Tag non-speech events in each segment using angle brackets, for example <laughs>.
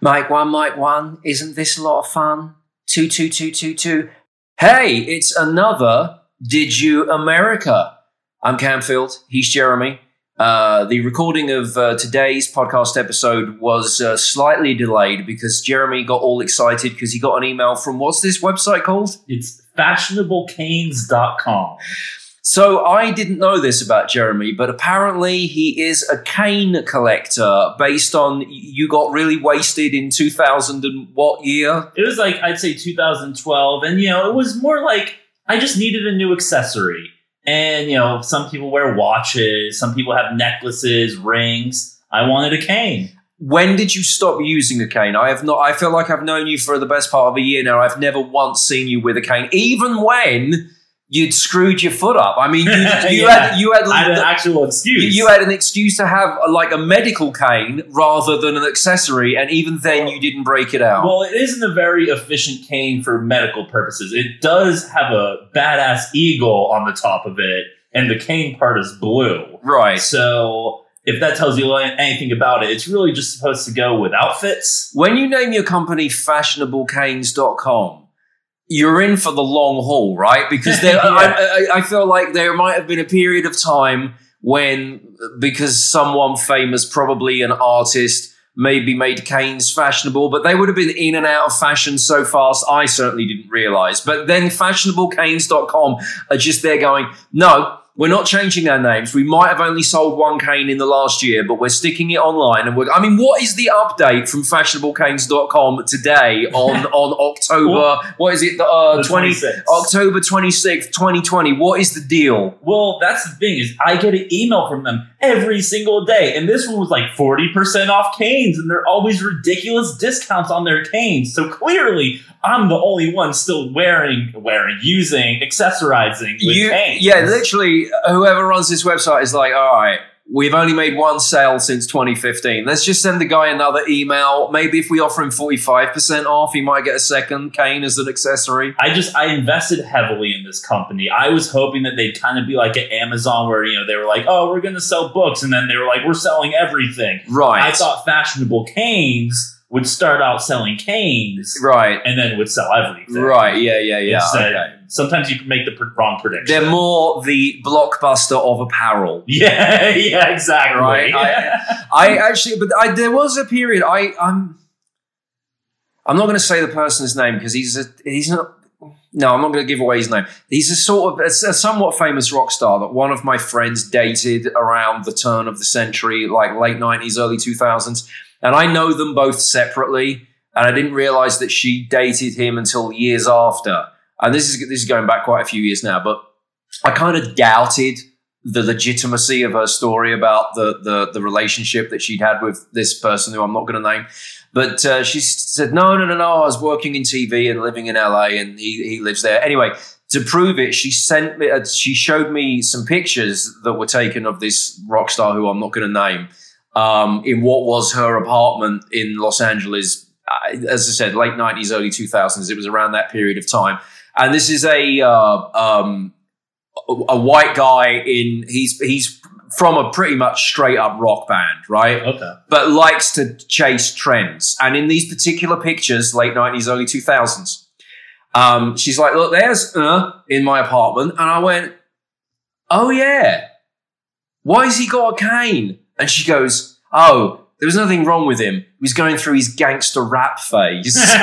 Mike one, Mike one. Isn't this a lot of fun? Two, two, two, two, two. Hey, it's another Did You America? I'm Camfield. He's Jeremy. Uh, the recording of uh, today's podcast episode was uh, slightly delayed because Jeremy got all excited because he got an email from what's this website called? It's fashionablecanes.com. So I didn't know this about Jeremy, but apparently he is a cane collector based on you got really wasted in 2000 and what year? It was like, I'd say 2012. And, you know, it was more like I just needed a new accessory. And, you know, some people wear watches, some people have necklaces, rings. I wanted a cane. When did you stop using a cane? I have not. I feel like I've known you for the best part of a year now. I've never once seen you with a cane, even when you'd screwed your foot up. I mean, you, <laughs> you Yeah. had you had, an actual excuse. you, you had an excuse to have uh, like a medical cane rather than an accessory, and even then you didn't break it out. Well, it isn't a very efficient cane for medical purposes. It does have a badass eagle on the top of it, and the cane part is blue. right. So, if that tells you anything about it, it's really just supposed to go with outfits. When you name your company fashionablecanes.com, you're in for the long haul, right? Because there, <laughs> Yeah. I, I, I feel like there might have been a period of time when, because someone famous, probably an artist, maybe made canes fashionable, but they would have been in and out of fashion so fast, I certainly didn't realize. But then fashionablecanes.com are just there going, no, we're not changing our names. We might have only sold one cane in the last year, but we're sticking it online. And we're, I mean, what is the update from fashionablecanes.com today on, <laughs> on October, what is it, the, uh, The 20, 26th. October 26th, 2020? What is the deal? Well, that's the thing is I get an email from them every single day, and this one was like forty percent off canes, and they're always ridiculous discounts on their canes. So clearly, I'm the only one still wearing, wearing, using, accessorizing with You, canes. yeah, literally, whoever runs this website is like, all right, we've only made one sale since 2015. Let's just send the guy another email. Maybe if we offer him 45% off, he might get a second cane as an accessory. I just I invested heavily in this company. I was hoping that they'd kind of be like at Amazon, where you know they were like, "Oh, we're going to sell books," and then they were like, "We're selling everything." Right. I thought fashionable canes would start out selling canes Right. and then would sell everything. Right. Yeah, yeah, yeah. Instead, Okay. Sometimes you can make the pr- wrong prediction. They're more the blockbuster of apparel. <laughs> yeah, yeah, exactly. Right, I actually, but I, there was a period. I, I'm, I'm not going to say the person's name because he's a, he's not. No, I'm not going to give away his name. He's a sort of a, a somewhat famous rock star that one of my friends dated around the turn of the century, like late '90s, early 2000s, and I know them both separately. And I didn't realize that she dated him until years after. And this is this is going back quite a few years now, but I kind of doubted the legitimacy of her story about the, the the relationship that she'd had with this person who I'm not going to name. But uh, she said, no, no, no, no. I was working in TV and living in LA, and he, he lives there. Anyway, to prove it, she sent me. Uh, she showed me some pictures that were taken of this rock star who I'm not going to name um, in what was her apartment in Los Angeles. Uh, As I said, late '90s, early 2000s. It was around that period of time. And this is a uh, um, a a white guy in he's he's from a pretty much straight up rock band, right? Okay. But likes to chase trends. And in these particular pictures, late nineties, early two thousands, um, she's like, "Look, there's uh in my apartment," and I went, "Oh yeah, why has he got a cane?" And she goes, "Oh." There was nothing wrong with him. He was going through his gangster rap phase. <laughs>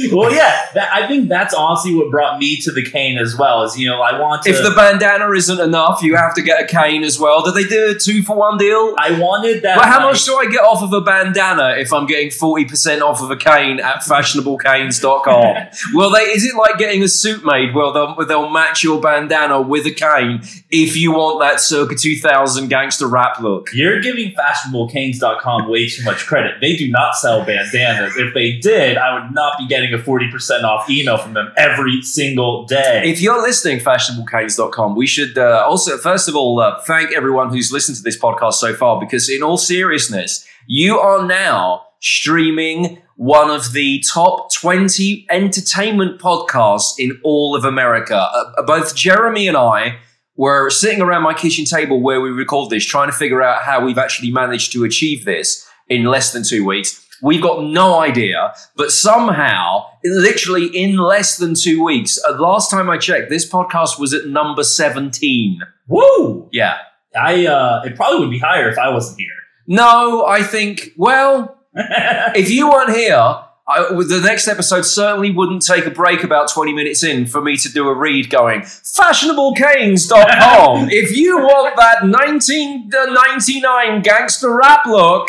<laughs> well, yeah, that, I think that's honestly what brought me to the cane as well. Is you know I want to. if the bandana isn't enough, you have to get a cane as well. Do they do a two for one deal? I wanted that. But how like- much do I get off of a bandana if I'm getting 40% off of a cane at fashionablecanes.com? <laughs> Well, they is it like getting a suit made? Well, they'll, they'll match your bandana with a cane if you want that circa 2000 gangster rap look. You're giving fashionablecanes.com way too much credit. They do not sell bandanas. If they did, I would not be getting a 40% off email from them every single day. If you're listening, fashionablecanes.com, we should uh, also, first of all, uh, thank everyone who's listened to this podcast so far because, in all seriousness, you are now streaming one of the top 20 entertainment podcasts in all of America. Uh, both Jeremy and I were sitting around my kitchen table where we record this, trying to figure out how we've actually managed to achieve this in less than two weeks. We've got no idea, but somehow, literally in less than two weeks, uh, last time I checked, this podcast was at number 17. Woo! Yeah. I uh, it probably would be higher if I wasn't here. No, I think, well, <laughs> if you weren't here, I, the next episode certainly wouldn't take a break about 20 minutes in for me to do a read going, fashionablecanes.com. <laughs> if you want that 1999 gangster rap look,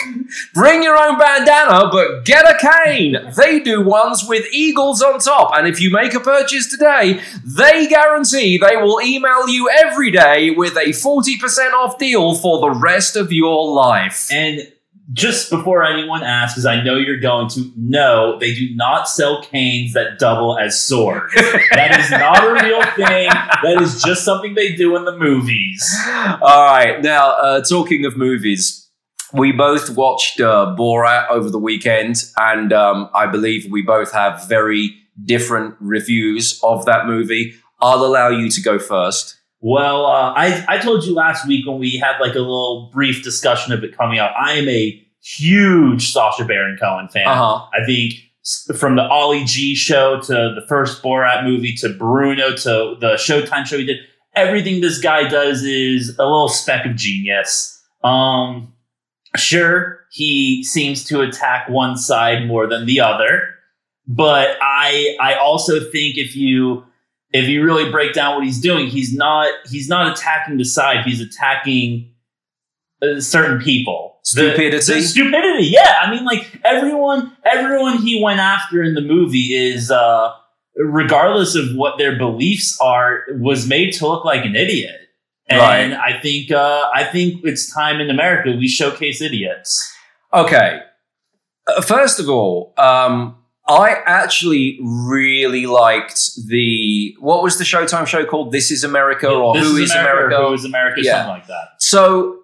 bring your own bandana, but get a cane. They do ones with eagles on top. And if you make a purchase today, they guarantee they will email you every day with a 40% off deal for the rest of your life. And just before anyone asks, because I know you're going to, no, they do not sell canes that double as swords. <laughs> that is not a real thing. That is just something they do in the movies. All right. Now, uh, talking of movies, we both watched uh, Borat over the weekend, and um, I believe we both have very different reviews of that movie. I'll allow you to go first. Well, uh, I I told you last week when we had like a little brief discussion of it coming out. I am a huge Sacha Baron Cohen fan. Uh-huh. I think from the Ali G show to the first Borat movie to Bruno to the Showtime show he did, everything this guy does is a little speck of genius. Um, sure, he seems to attack one side more than the other, but I I also think if you if you really break down what he's doing, he's not he's not attacking the side. He's attacking uh, certain people. The- Stupidity? the stupidity. Yeah, I mean, like everyone, everyone he went after in the movie is, uh, regardless of what their beliefs are, was made to look like an idiot. And I think, uh, I think it's time in America we showcase idiots. Okay. Uh, first of all, um, I actually really liked the what was the Showtime show called? This is America or This Who is America? Who is America? Yeah. Something like that. So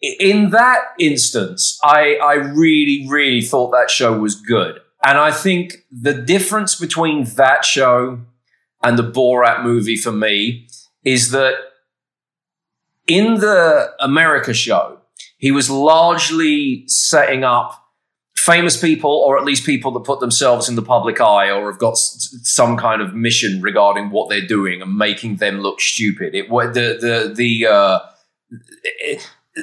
in that instance, I, I really, really thought that show was good. And I think the difference between that show and the Borat movie for me is that in the America show, he was largely setting up famous people, or at least people that put themselves in the public eye or have got some kind of mission regarding what they're doing and making them look stupid. It the the the uh,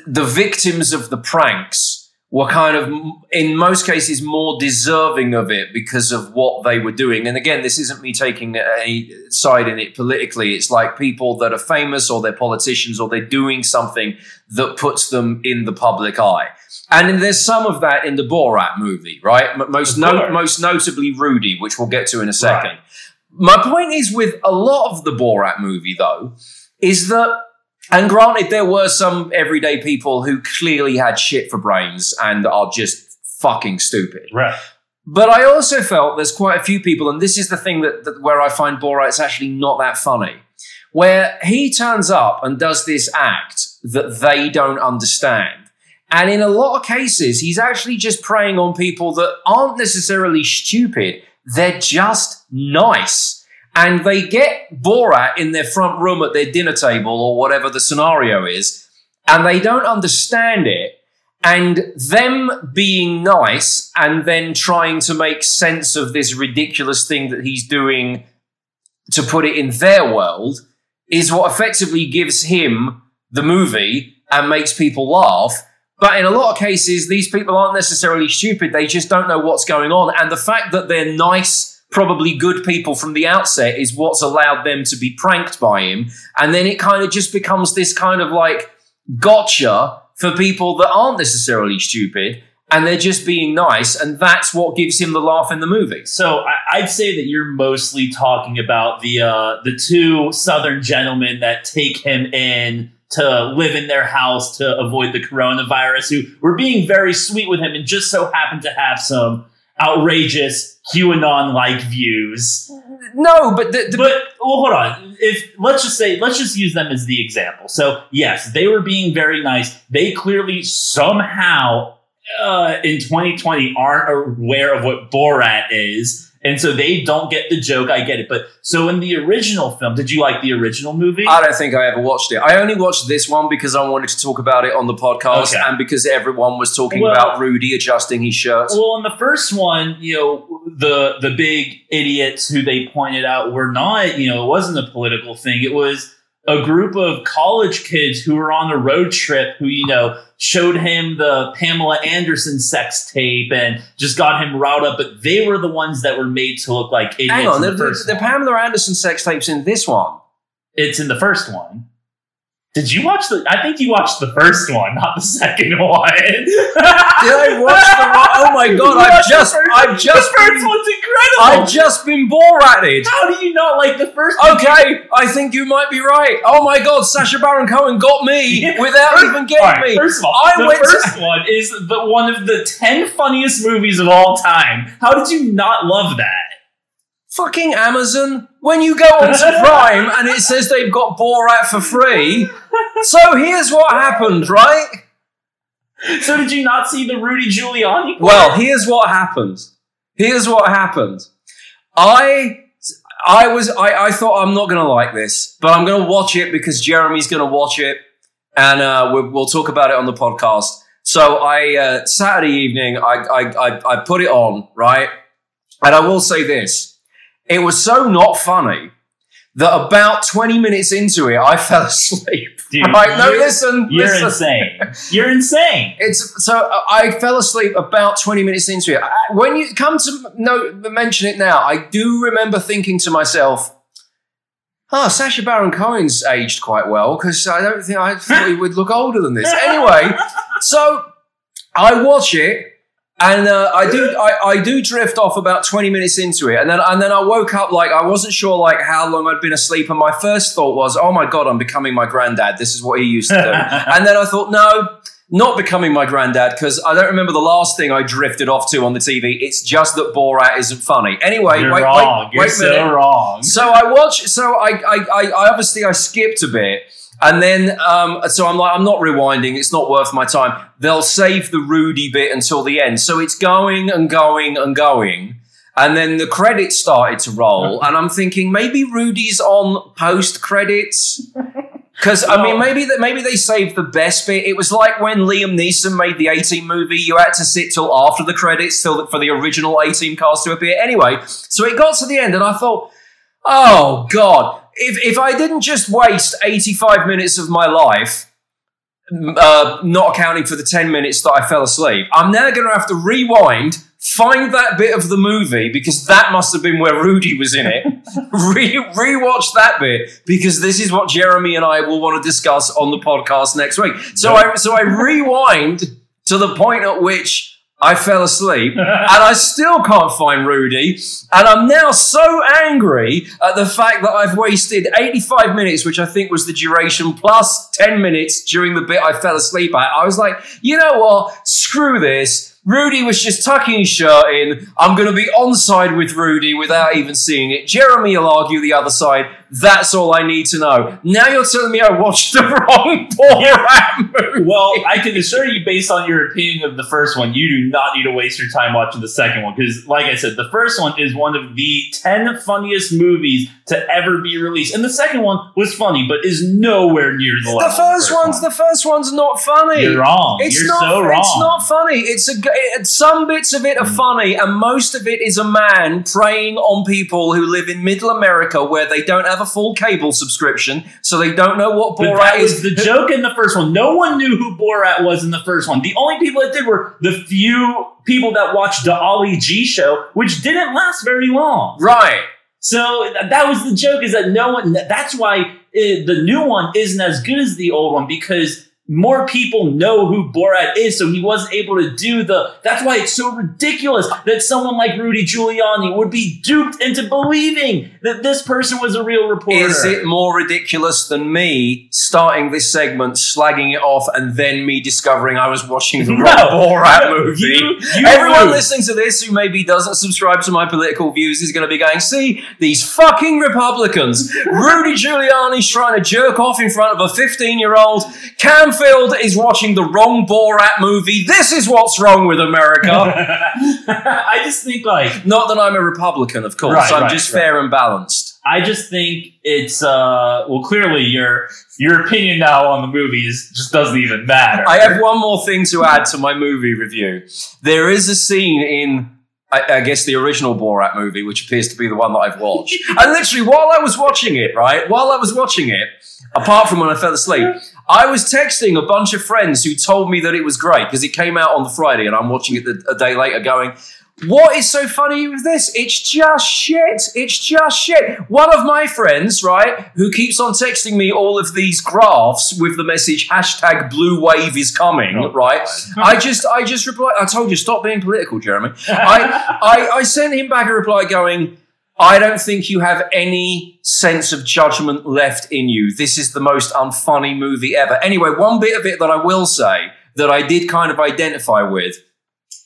the victims of the pranks were kind of, in most cases, more deserving of it because of what they were doing. And again, this isn't me taking a side in it politically. It's like people that are famous or they're politicians or they're doing something that puts them in the public eye. And there's some of that in the Borat movie, right? Most no- most notably Rudy, which we'll get to in a second. Right. My point is with a lot of the Borat movie, though, is that, and granted, there were some everyday people who clearly had shit for brains and are just fucking stupid. Right. But I also felt there's quite a few people, and this is the thing that, that where I find Borat's actually not that funny, where he turns up and does this act that they don't understand. And in a lot of cases, he's actually just preying on people that aren't necessarily stupid. They're just nice. And they get Borat in their front room at their dinner table or whatever the scenario is, and they don't understand it. And them being nice and then trying to make sense of this ridiculous thing that he's doing to put it in their world is what effectively gives him the movie and makes people laugh. But in a lot of cases, these people aren't necessarily stupid. They just don't know what's going on. And the fact that they're nice, probably good people from the outset is what's allowed them to be pranked by him. And then it kind of just becomes this kind of like gotcha for people that aren't necessarily stupid and they're just being nice. And that's what gives him the laugh in the movie. So I, I'd say that you're mostly talking about the uh, the two Southern gentlemen that take him in to live in their house to avoid the coronavirus, who were being very sweet with him and just so happened to have some outrageous QAnon-like views. No, but the, the, But well, hold on. If let's just say let's just use them as the example. So yes, they were being very nice. They clearly somehow uh, in 2020 aren't aware of what Borat is. And so they don't get the joke. I get it. But so in the original film, did you like the original movie? I don't think I ever watched it. I only watched this one because I wanted to talk about it on the podcast Okay. and because everyone was talking Well- about Rudy adjusting his shirt. Well, in the first one, you know, the the big idiots who they pointed out were not, you know, it wasn't a political thing. It was a group of college kids who were on a road trip who, you know, showed him the Pamela Anderson sex tape and just got him riled up. But they were the ones that were made to look like idiots. Hang on, the, the, the, first the one. Pamela Anderson sex tapes in this one. it's in the first one. Did you watch the? I think you watched the first one, not the <laughs> second one. Did I watch the? <laughs> Oh my god! I've just, I've just, the first been, one's incredible. I've just been Borated. How do you not like the first one? Okay, I think you might be right. Oh my god, Sacha Baron Cohen got me without First- even getting right, me. First of all, I the went to- first one is the one of the ten funniest movies of all time. How did you not love that? Fucking Amazon. When you go onto Prime and it says they've got Borat for free. So here's what happened, right? So did you not see the Rudy Giuliani? Well, here's what happened. Here's what happened. I I was I, I thought I'm not gonna like this, but I'm gonna watch it because Jeremy's gonna watch it, and uh, we'll, we'll talk about it on the podcast. So I uh, Saturday evening I, I I I put it on right, and I will say this: it was so not funny that about 20 minutes into it I <laughs> fell asleep. Dude, right? No, you're, listen, you're listen. insane. <laughs> You're insane. It's so I fell asleep about twenty minutes into it. I- When you come to no mention it now, I do remember thinking to myself, "Oh, Sacha Baron Cohen's aged quite well because I don't think I thought he would look older than this." <laughs> Anyway, so I watch it. And uh, I do, I, I do drift off about twenty minutes into it, and then and then I woke up like I wasn't sure like how long I'd been asleep, and my first thought was, "Oh my god, I'm becoming my granddad. This is what he used to do." <laughs> and then I thought, no, not becoming my granddad because I don't remember the last thing I drifted off to on the TV. It's just that Borat isn't funny. Anyway, You're wait, wrong. wait, You're wait so minute. wrong. So I watch. So I, I, I, I obviously I skipped a bit, and then um, so I'm like, I'm not rewinding. It's not worth my time. They'll save the Rudy bit until the end. So it's going and going and going. And then the credits started to roll, and I'm thinking maybe Rudy's on post credits. Because <laughs> I mean, maybe that maybe they saved the best bit. It was like when Liam Neeson made the A-Team movie. You had to sit till after the credits, till for the original A-Team cast to appear. Anyway, so it got to the end, and I thought, oh god, if if I didn't just waste 85 minutes of my life. Uh, not accounting for the 10 minutes that I fell asleep, I'm now going to have to rewind, find that bit of the movie because that must have been where Rudy was in it. <laughs> Re- rewatch that bit because this is what Jeremy and I will want to discuss on the podcast next week. So I so I rewind to the point at which I fell asleep and I still can't find Rudy. And I'm now so angry at the fact that I've wasted 85 minutes, which I think was the duration, plus 10 minutes during the bit I fell asleep at. I was like, you know what? Screw this. Rudy was just tucking his shirt in. I'm going to be on side with Rudy without even seeing it. Jeremy will argue the other side. That's all I need to know. Now you're telling me I watched the <laughs> wrong Borat movie. Well, I can assure you, based on your opinion of the first one, you do not need to waste your time watching the second one. Because, like I said, the first one is one of the 10 funniest movies to ever be released. And the second one was funny, but is nowhere near the level. the of first one's one. the first one's not funny. You're wrong. It's You're not. so wrong. It's not funny. It's a. It, some bits of it are mm. funny, and most of it is a man preying on people who live in Middle America where they don't have a full cable subscription, so they don't know what Borat that is. was the <laughs> joke in the first one. No one knew who Borat was in the first one. The only people that did were the few people that watched the Ali G show, which didn't last very long. right. So that was the joke is that no one, that's why uh, the new one isn't as good as the old one because more people know who Borat is. So he wasn't able to do the, that's why it's so ridiculous that someone like Rudy Giuliani would be duped into believing that this person was a real reporter. Is it more ridiculous than me starting this segment, slagging it off, and then me discovering I was watching the <laughs> No. Borat movie? you- you Everyone lose. listening to this who maybe doesn't subscribe to my political views is going to be going, see, these fucking Republicans. <laughs> Rudy Giuliani's trying to jerk off in front of a 15 year old. Cam Schofield is watching the wrong Borat movie. This is what's wrong with America. <laughs> <laughs> I just think like Not that I'm a Republican, of course. Right, I'm right, just right. fair and balanced. I just think it's uh well clearly your your opinion now on the movies just doesn't even matter. I have one more thing to add to my movie review. There is a scene in, I, I guess, the original Borat movie, which appears to be the one that I've watched. <laughs> and literally, while I was watching it, right, while I was watching it, apart from when I fell asleep, I was texting a bunch of friends who told me that it was great because it came out on the Friday and I'm watching it the, a day later going, what is so funny with this? It's just shit. It's just shit. One of my friends, right, who keeps on texting me all of these graphs with the message hashtag blue wave is coming, Oh, right? I just I just replied, I told you, stop being political, Jeremy. I, I, I sent him back a reply going, I don't think you have any sense of judgment left in you. This is the most unfunny movie ever. Anyway, one bit of it that I will say that I did kind of identify with,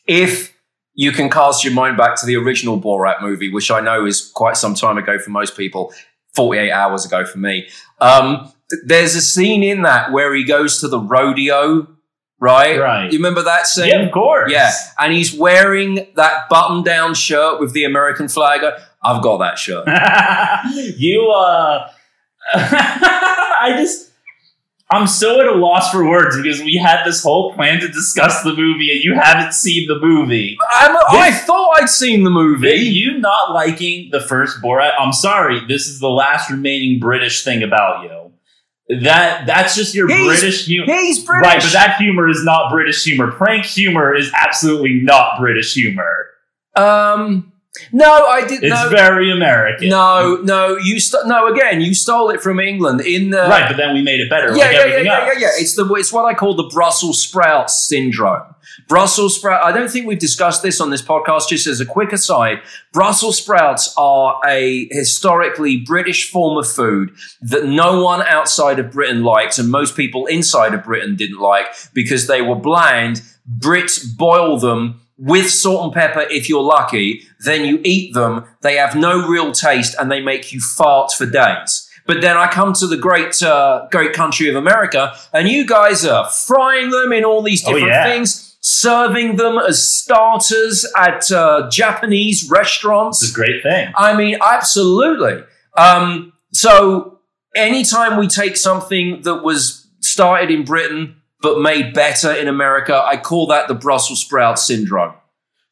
if you can cast your mind back to the original Borat movie, which I know is quite some time ago for most people, 48 hours ago for me. Um, there's a scene in that where he goes to the rodeo, right? Right. You remember that scene? yeah, of course. Yeah, and he's wearing that button-down shirt with the American flag. I've got that shirt. <laughs> you uh <laughs> I just I'm so at a loss for words because we had this whole plan to discuss the movie and you haven't seen the movie. I'm, I thought I'd seen the movie. You not liking the first Borat? I'm sorry. This is the last remaining British thing about you. That that's just your He's- British humor. He's British. Right, but that humor is not British humor. Prank humor is absolutely not British humor. um, no, I did not. It's no. very American. No, no, you st- no. Again, you stole it from England in the Right, but then we made it better, Yeah, like yeah, yeah, yeah, yeah, yeah. It's the it's what I call the Brussels sprout syndrome. Brussels sprout. I don't think we've discussed this on this podcast. Just as a quick aside, Brussels sprouts are a historically British form of food that no one outside of Britain liked, and most people inside of Britain didn't like because they were bland. Brits boil them with salt and pepper if you're lucky. Then you eat them. They have no real taste, and they make you fart for days. But then I come to the great, uh, great country of America, and you guys are frying them in all these Oh, different yeah. things, serving them as starters at uh, Japanese restaurants. It's a great thing. I mean, absolutely. Um, so anytime we take something that was started in Britain but made better in America, I call that the Brussels sprout syndrome.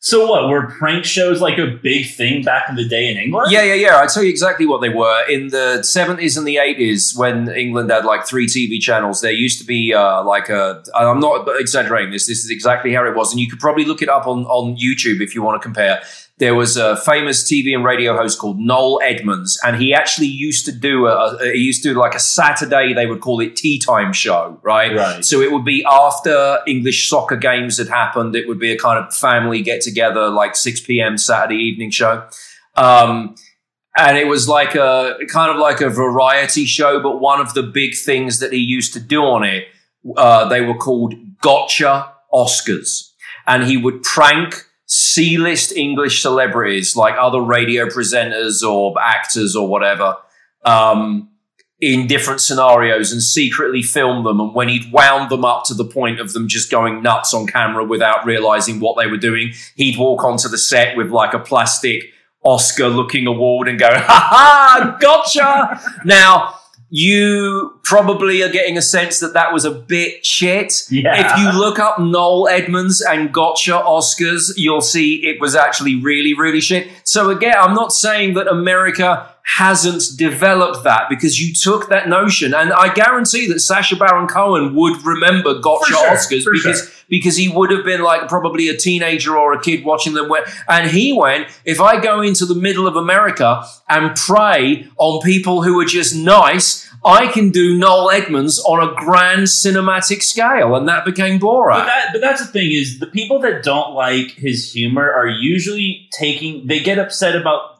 So what? Were prank shows like a big thing back in the day in England? Yeah, yeah, yeah. I tell you exactly what they were in the seventies and the eighties when England had like three TV channels. There used to be uh, like a. I'm not exaggerating this. This is exactly how it was, and you could probably look it up on on YouTube if you want to compare. There was a famous TV and radio host called Noel Edmonds, and he actually used to do a, a he used to do like a Saturday. They would call it tea time show, right? Right. So it would be after English soccer games had happened. It would be a kind of family get together, like 6 p.m. Saturday evening show. Um, and it was like a kind of like a variety show, but one of the big things that he used to do on it, uh, they were called Gotcha Oscars. And he would prank C list English celebrities like other radio presenters or actors or whatever. Um, in different scenarios and secretly film them. And when he'd wound them up to the point of them just going nuts on camera without realizing what they were doing, he'd walk onto the set with like a plastic Oscar looking award and go, ha ha, gotcha. now, you probably are getting a sense that that was a bit shit. Yeah. If you look up Noel Edmonds and Gotcha Oscars, you'll see it was actually really, really shit. So again, I'm not saying that America hasn't developed that because you took that notion, and I guarantee that Sacha Baron Cohen would remember Gotcha sure, Oscars because because he would have been like probably a teenager or a kid watching them. And he went, if I go into the middle of America and prey on people who are just nice, I can do Noel Edmonds on a grand cinematic scale, and that became Borat. But that, but that's the thing is the people that don't like his humor are usually taking. They get upset about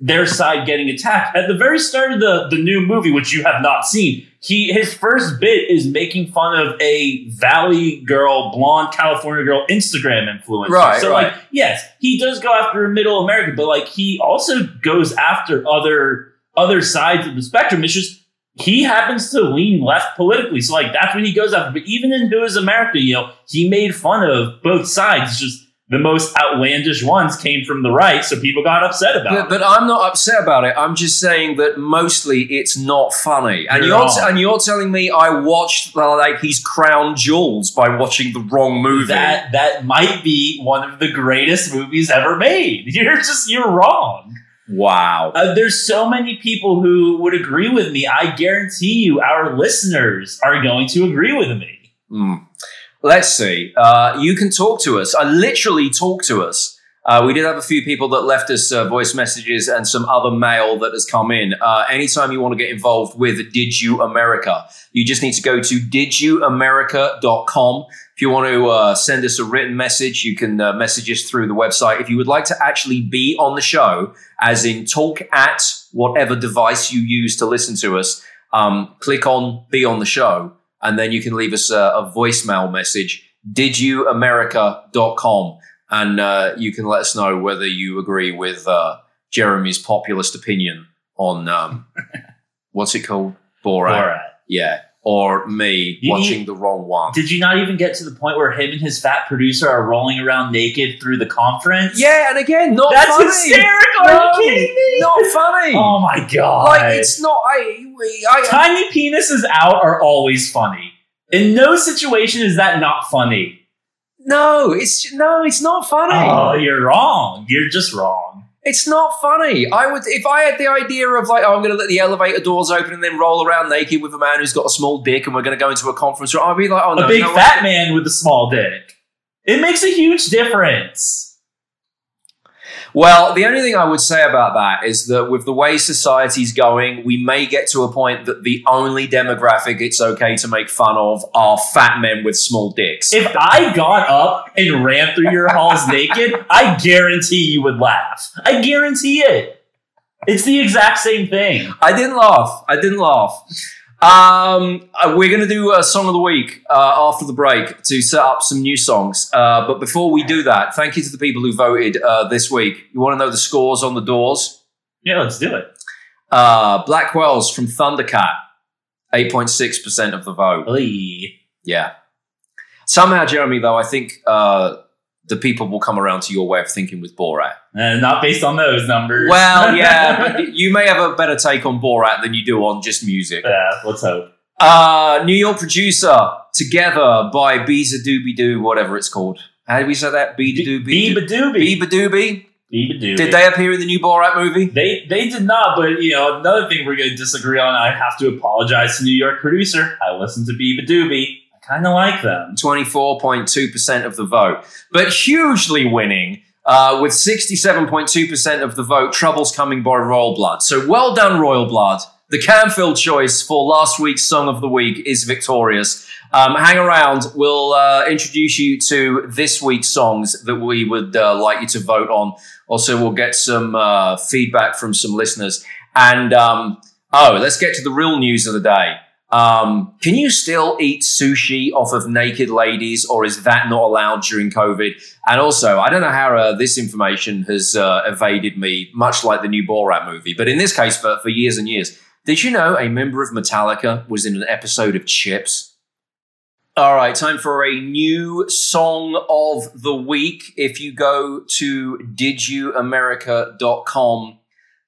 their side getting attacked at the very start of the the new movie, which you have not seen. He his first bit is making fun of a Valley girl, blonde California girl, Instagram influencer. Right, So right. like, yes, he does go after Middle America, but like he also goes after other other sides of the spectrum. It's just he happens to lean left politically. So like that's when he goes after. But even in Who is America, you know, he made fun of both sides. Just the most outlandish ones came from the right, so people got upset about But, it. but I'm not upset about it. I'm just saying that mostly it's not funny. And You're you're, wrong. and you're telling me I watched like his crown jewels by watching the wrong movie. That that might be one of the greatest movies ever made. <laughs> You're just you're wrong. wow. Uh, there's so many people who would agree with me. I guarantee you, our listeners are going to agree with me. Hmm. Let's see. Uh, you can talk to us. I literally talk to us. Uh, we did have a few people that left us uh, voice messages and some other mail that has come in. Uh, anytime you want to get involved with Did You America, you just need to go to didyouamerica.com. If you want to uh, send us a written message, you can uh, message us through the website. If you would like to actually be on the show, as in talk at whatever device you use to listen to us, um, click on Be on the Show, and then you can leave us a, a voicemail message, didyouamerica.com, and uh, you can let us know whether you agree with uh, Jeremy's populist opinion on um, <laughs> what's it called? Borat. Borat. Yeah. Or me You- watching the wrong one. Did you not even get to the point where him and his fat producer are rolling around naked through the conference? yeah, and again, not That's funny. hysterical. No, Are you kidding me? Not funny. Oh my god! like it's not. I. I, I tiny penises out are always funny. In no situation is that not funny. no, it's no, it's not funny. Oh, you're wrong. You're just wrong. It's not funny. I would if I had the idea of like, oh, I'm going to let the elevator doors open and then roll around naked with a man who's got a small dick, and we're going to go into a conference room. I'd be like, oh no, a big no, fat man with a small dick. It makes a huge difference. Well, the only thing I would say about that is that with the way society's going, we may get to a point that the only demographic it's okay to make fun of are fat men with small dicks. If I got up and ran through your halls naked, I guarantee you would laugh. I guarantee it. It's the exact same thing. I didn't laugh. I didn't laugh. Um, uh, we're going to do a song of the week uh, after the break to set up some new songs. Uh, but before we do that, thank you to the people who voted uh, this week. You want to know the scores on the doors? Yeah, let's do it. Uh, Black Qualls from Thundercat, 8.6% of the vote. Oy. Yeah. Somehow, Jeremy, though, I think uh, the people will come around to your way of thinking with Borat. Uh, not based on those numbers. Well, <laughs> yeah, but you may have a better take on Borat than you do on just music. yeah, let's hope. Uh, New York producer, Together by Beeza Doobie Doo, whatever it's called. How do we say that? Beeda Doobie Beeba doobie. Beeba Doobie? Doobie. Did they appear in the new Borat movie? They they did not, but you know another thing we're going to disagree on. I have to apologize to New York producer. I listened to Beeba Doobie. Kind of like them. 24.2% of the vote. But hugely winning uh, with 67.2% of the vote, Troubles Coming by Royal Blood. So well done, Royal Blood. The Canfield choice for last week's Song of the Week is victorious. Um, hang around. We'll uh, introduce you to this week's songs that we would uh, like you to vote on. Also, we'll get some uh, feedback from some listeners. And um, oh, let's get to the real news of the day. Um, can you still eat sushi off of naked ladies, or is that not allowed during COVID? And also, I don't know how uh, this information has uh, evaded me, much like the new Borat movie. But in this case, for, for years and years, did you know a member of Metallica was in an episode of Chips? All right, time for a new song of the week. If you go to didyouamerica.com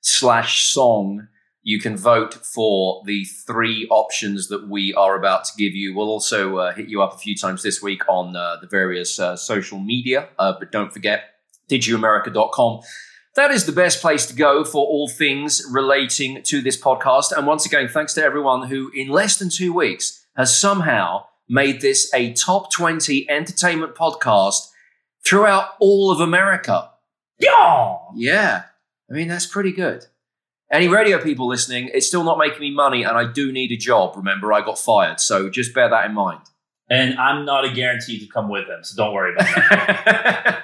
slash song, you can vote for the three options that we are about to give you. We'll also uh, hit you up a few times this week on uh, the various uh, social media, uh, but don't forget didyouamerica.com. That is the best place to go for all things relating to this podcast. And once again, thanks to everyone who, in less than two weeks, has somehow made this a top 20 entertainment podcast throughout all of America. Yeah. Yeah. I mean, that's pretty good. Any radio people listening, it's still not making me money, and I do need a job. Remember, I got fired, so just bear that in mind. And I'm not a guarantee to come with them, so don't worry about that.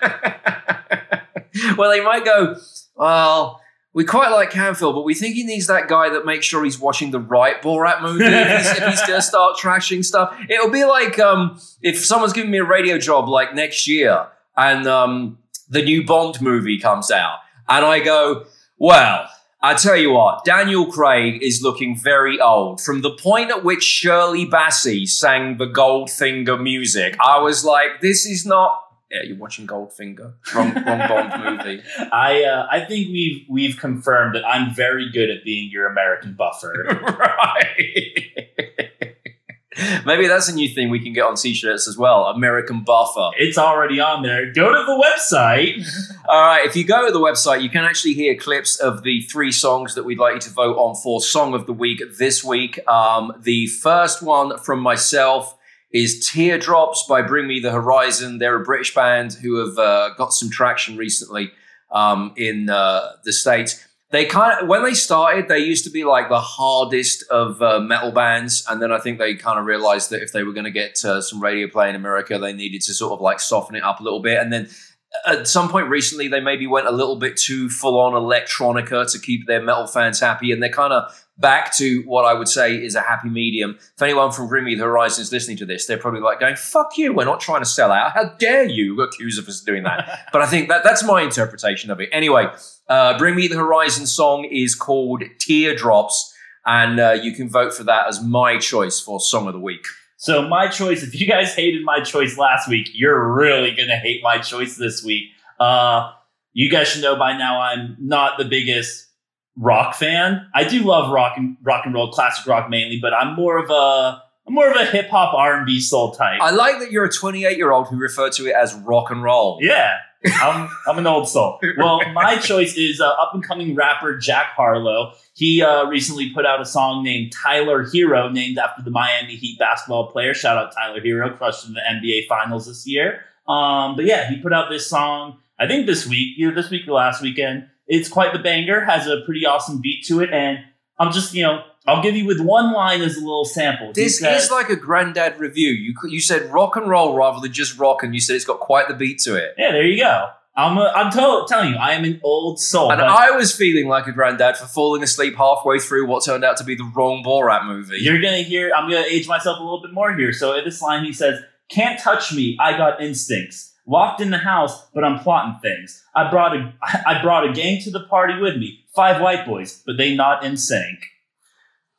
<laughs> well, they might go, well, we quite like Canfield, but we think he needs that guy that makes sure he's watching the right Borat movie if he's, if he's going <laughs> to start trashing stuff. It'll be like um, if someone's giving me a radio job like next year and um, the new Bond movie comes out, and I go, well, I tell you what, Daniel Craig is looking very old. From the point at which Shirley Bassey sang the Goldfinger music, I was like, this is not. Yeah, you're watching Goldfinger. Wrong, wrong Bond <laughs> movie. I uh, I think we've we've confirmed that I'm very good at being your American buffer. <laughs> right. <laughs> Maybe that's a new thing we can get on t-shirts as well. American buffer. it's already on there. Go to the website. <laughs> All right, if you go to the website, you can actually hear clips of the three songs that we'd like you to vote on for Song of the Week this week. Um, the first one from myself is Teardrops by Bring Me the Horizon. They're a British band who have uh, got some traction recently um, in uh, the States. They kind of, when they started, they used to be like the hardest of uh, metal bands. And then I think they kind of realized that if they were going to get uh, some radio play in America, they needed to sort of like soften it up a little bit. And then at some point recently, they maybe went a little bit too full on electronica to keep their metal fans happy. And they're kind of back to what I would say is a happy medium. If anyone from Bring Me the Horizon is listening to this, they're probably like going, fuck you, we're not trying to sell out. How dare you accuse us of doing that? <laughs> but I think that that's my interpretation of it. Anyway, uh, Bring Me the Horizon song is called Teardrops. And uh, you can vote for that as my choice for Song of the Week. So my choice, if you guys hated my choice last week, you're really gonna hate my choice this week. Uh, you guys should know by now I'm not the biggest rock fan. I do love rock and rock and roll, classic rock mainly, but I'm more of a I'm more of a hip hop R and B soul type. I like that you're a 28 year old who referred to it as rock and roll. yeah, I'm I'm an old soul. Well, my choice is uh, up and coming rapper Jack Harlow. He uh, recently put out a song named Tyler Herro, named after the Miami Heat basketball player. Shout out Tyler Herro, crushed in the NBA Finals this year. Um, but yeah, he put out this song. I think this week, either this week or last weekend. It's quite the banger. Has a pretty awesome beat to it, and I'm just you know I'll give you with one line as a little sample. This said- is like a granddad review. You you said rock and roll rather than just rock, and you said it's got quite the beat to it. yeah, there you go. I'm a, I'm to- telling you, I am an old soul. And I was feeling like a granddad for falling asleep halfway through what turned out to be the wrong Borat movie. You're gonna hear. I'm gonna age myself a little bit more here. So in this line, he says, "Can't touch me. I got instincts. Locked in the house, but I'm plotting things. I brought a <laughs> I brought a gang to the party with me. Five white boys, but they not in sync.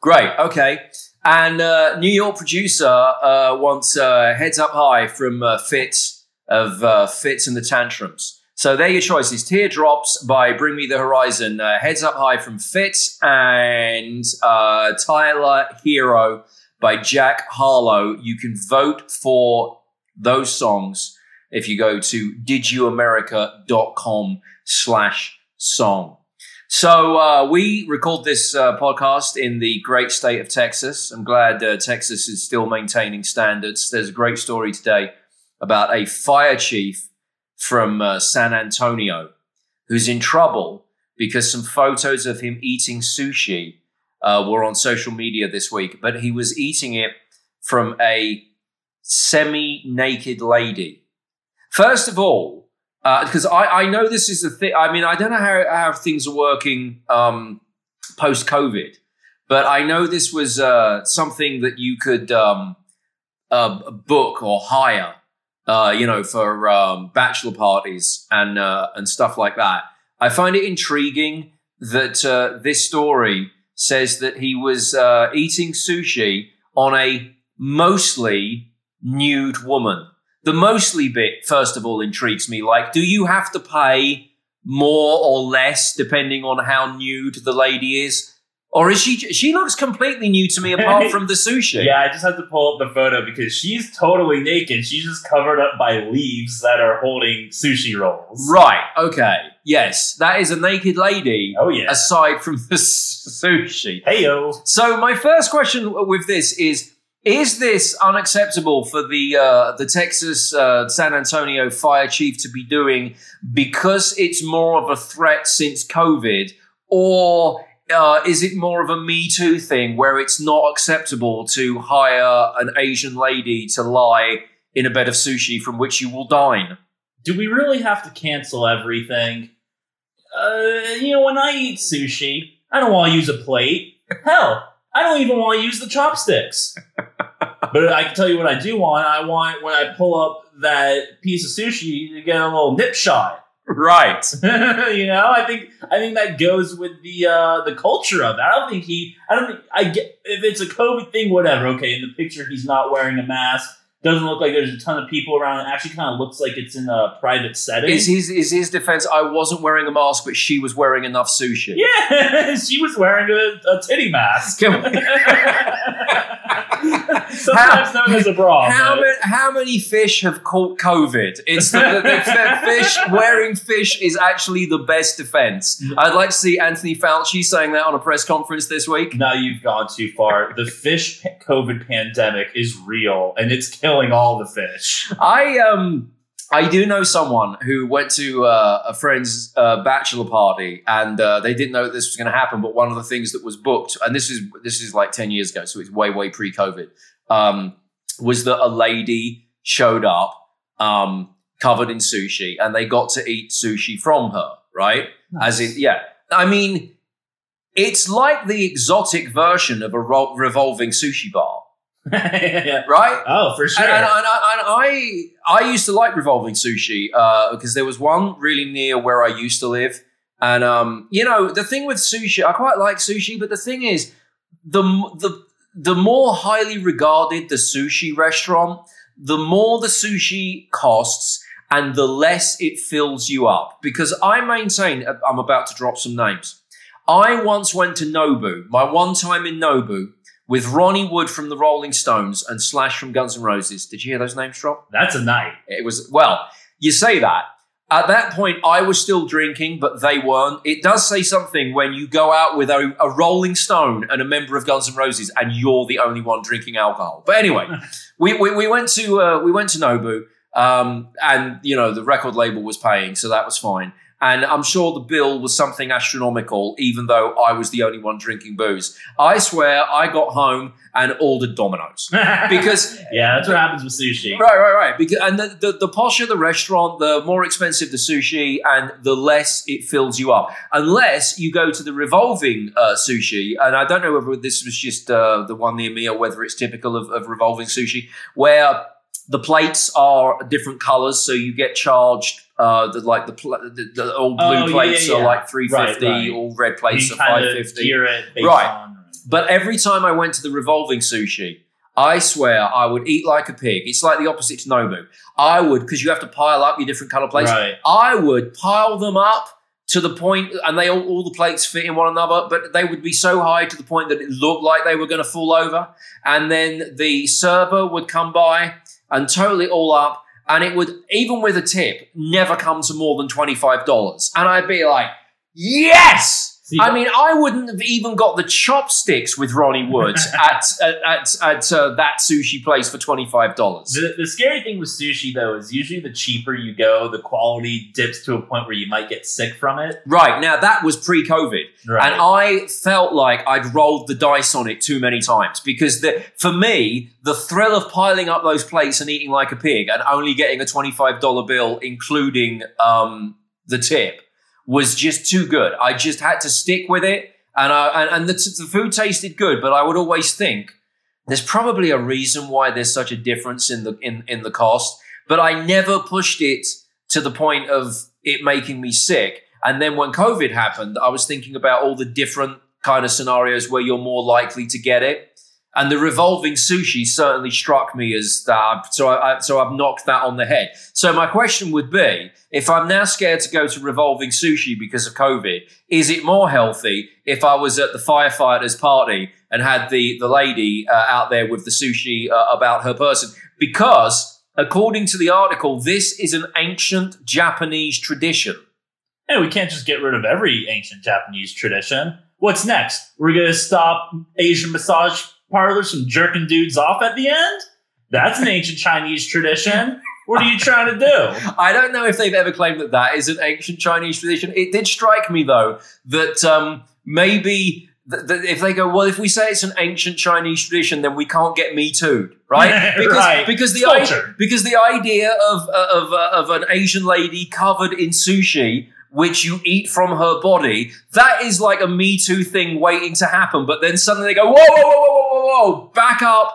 Great, okay. And uh, New York producer uh, wants uh, Heads Up High from uh, Fitz of uh, Fitz and the Tantrums. So there your choices. Teardrops by Bring Me the Horizon, uh, Heads Up High from Fitz, and uh, Tyler Herro by Jack Harlow. You can vote for those songs if you go to didyouamerica.com slash song. So uh, we record this uh, podcast in the great state of Texas. I'm glad uh, Texas is still maintaining standards. There's a great story today about a fire chief from uh, San Antonio who's in trouble because some photos of him eating sushi uh, were on social media this week, but he was eating it from a semi-naked lady. First of all, because I, I know this is the thing. I mean, I don't know how, how things are working um, post COVID, but I know this was uh, something that you could um, uh, book or hire, uh, you know, for um, bachelor parties and uh, and stuff like that. I find it intriguing that uh, this story says that he was uh, eating sushi on a mostly nude woman the mostly bit, first of all, intrigues me. Like, do you have to pay more or less depending on how nude the lady is? Or is she, she looks completely new to me apart <laughs> from the sushi. Yeah, I just have to pull up the photo because she's totally naked. She's just covered up by leaves that are holding sushi rolls. Right. Okay. Yes. That is a naked lady Oh yeah. aside from the s- <laughs> sushi. Hey yo. So my first question with this is: Is this unacceptable for the uh, the Texas uh, San Antonio fire chief to be doing because it's more of a threat since COVID, or uh, is it more of a Me Too thing where it's not acceptable to hire an Asian lady to lie in a bed of sushi from which you will dine? Do we really have to cancel everything? Uh, you know, when I eat sushi, I don't want to use a plate. Hell, I don't even want to use the chopsticks. But I can tell you what I do want. I want when I pull up that piece of sushi to get a little nip shot. right. <laughs> you know, I think I think that goes with the uh, the culture of it. I don't think he. I don't think I get if it's a COVID thing, whatever. Okay, in the picture he's not wearing a mask. Doesn't look like there's a ton of people around. It actually kind of looks like it's in a private setting. Is his is his defense? I wasn't wearing a mask, but she was wearing enough sushi. yeah, <laughs> she was wearing a, a titty mask. <laughs> Sometimes known as a bra. How many, how many fish have caught COVID? It's the, the, the, the <laughs> fish wearing fish is actually the best defense. I'd like to see Anthony Fauci saying that on a press conference this week. Now you've gone too far. The fish COVID pandemic is real, and it's killing all the fish. I um I do know someone who went to uh, a friend's uh, bachelor party and uh, they didn't know that this was going to happen. But one of the things that was booked, and this is this is like ten years ago, so it's way way pre COVID, um, was that a lady showed up um, covered in sushi and they got to eat sushi from her, right? As in, yeah, I mean, it's like the exotic version of a ro- revolving sushi bar, <laughs> Yeah. right? Oh, for sure. And, and, and, and I, I used to like revolving sushi uh, because there was one really near where I used to live, and um, you know the thing with sushi, I quite like sushi, but the thing is, the the the more highly regarded the sushi restaurant, the more the sushi costs, and the less it fills you up. Because I maintain, uh, I'm about to drop some names. I once went to Nobu, my one time in Nobu, with Ronnie Wood from the Rolling Stones and Slash from Guns N' Roses. Did you hear those names drop? That's a night. It was, well, you say that. At that point, I was still drinking, but they weren't. It does say something when you go out with a, a Rolling Stone and a member of Guns N' Roses, and you're the only one drinking alcohol. But anyway, <laughs> we, we, we went to uh, we went to Nobu, um, and you know the record label was paying, so that was fine. And I'm sure the bill was something astronomical, even though I was the only one drinking booze. I swear, I got home and ordered Domino's <laughs> because yeah, that's what happens with sushi. Right, right, right. Because and the, the the posher the restaurant, the more expensive the sushi, and the less it fills you up. Unless you go to the revolving uh, sushi, and I don't know whether this was just uh, the one near me or whether it's typical of, of revolving sushi, where the plates are different colors, so you get charged. Uh, the, like the, pl- the, the old blue Oh, plates yeah, are like three fifty, Right, right. all red plates you are kind five of fifty. gear it based Right. on. But every time I went to the revolving sushi, I swear I would eat like a pig. It's like the opposite to Nobu. I would, because you have to pile up your different color plates. Right. I would pile them up to the point, and they all, all the plates fit in one another, but they would be so high to the point that it looked like they were going to fall over. And then the server would come by and total it all up, and it would, even with a tip, never come to more than $25. And I'd be like, yes! I mean, I wouldn't have even got the chopsticks with Ronnie Woods <laughs> at at at, at uh, that sushi place for twenty five dollars. The, the scary thing with sushi, though, is usually the cheaper you go, the quality dips to a point where you might get sick from it. Right now, that was pre COVID, Right. and I felt like I'd rolled the dice on it too many times because the, for me, the thrill of piling up those plates and eating like a pig and only getting a twenty five dollar bill, including um, the tip, was just too good. I just had to stick with it, and I and, and the, the food tasted good, but I would always think there's probably a reason why there's such a difference in the in, in the cost. But I never pushed it to the point of it making me sick. And then when COVID happened, I was thinking about all the different kind of scenarios where you're more likely to get it. And the revolving sushi certainly struck me as that. So I, I, so I've knocked that on the head. So my question would be, if I'm now scared to go to revolving sushi because of COVID, is it more healthy if I was at the firefighters party and had the the lady uh, out there with the sushi uh, about her person? Because according to the article, this is an ancient Japanese tradition. Hey, we can't just get rid of every ancient Japanese tradition. What's next? We're gonna stop Asian massage parlors from jerking dudes off at the end? That's an ancient Chinese tradition. What are you trying to do? <laughs> I don't know if they've ever claimed that that is an ancient Chinese tradition. It did strike me though that um, maybe th- th- if they go, well, if we say it's an ancient Chinese tradition, then we can't get Me Too, right? <laughs> Because Right. because the idea, because the idea of uh, of uh, of an Asian lady covered in sushi. Which you eat from her body, that is like a Me Too thing waiting to happen. But then suddenly they go, whoa, whoa, whoa, whoa, whoa, back up.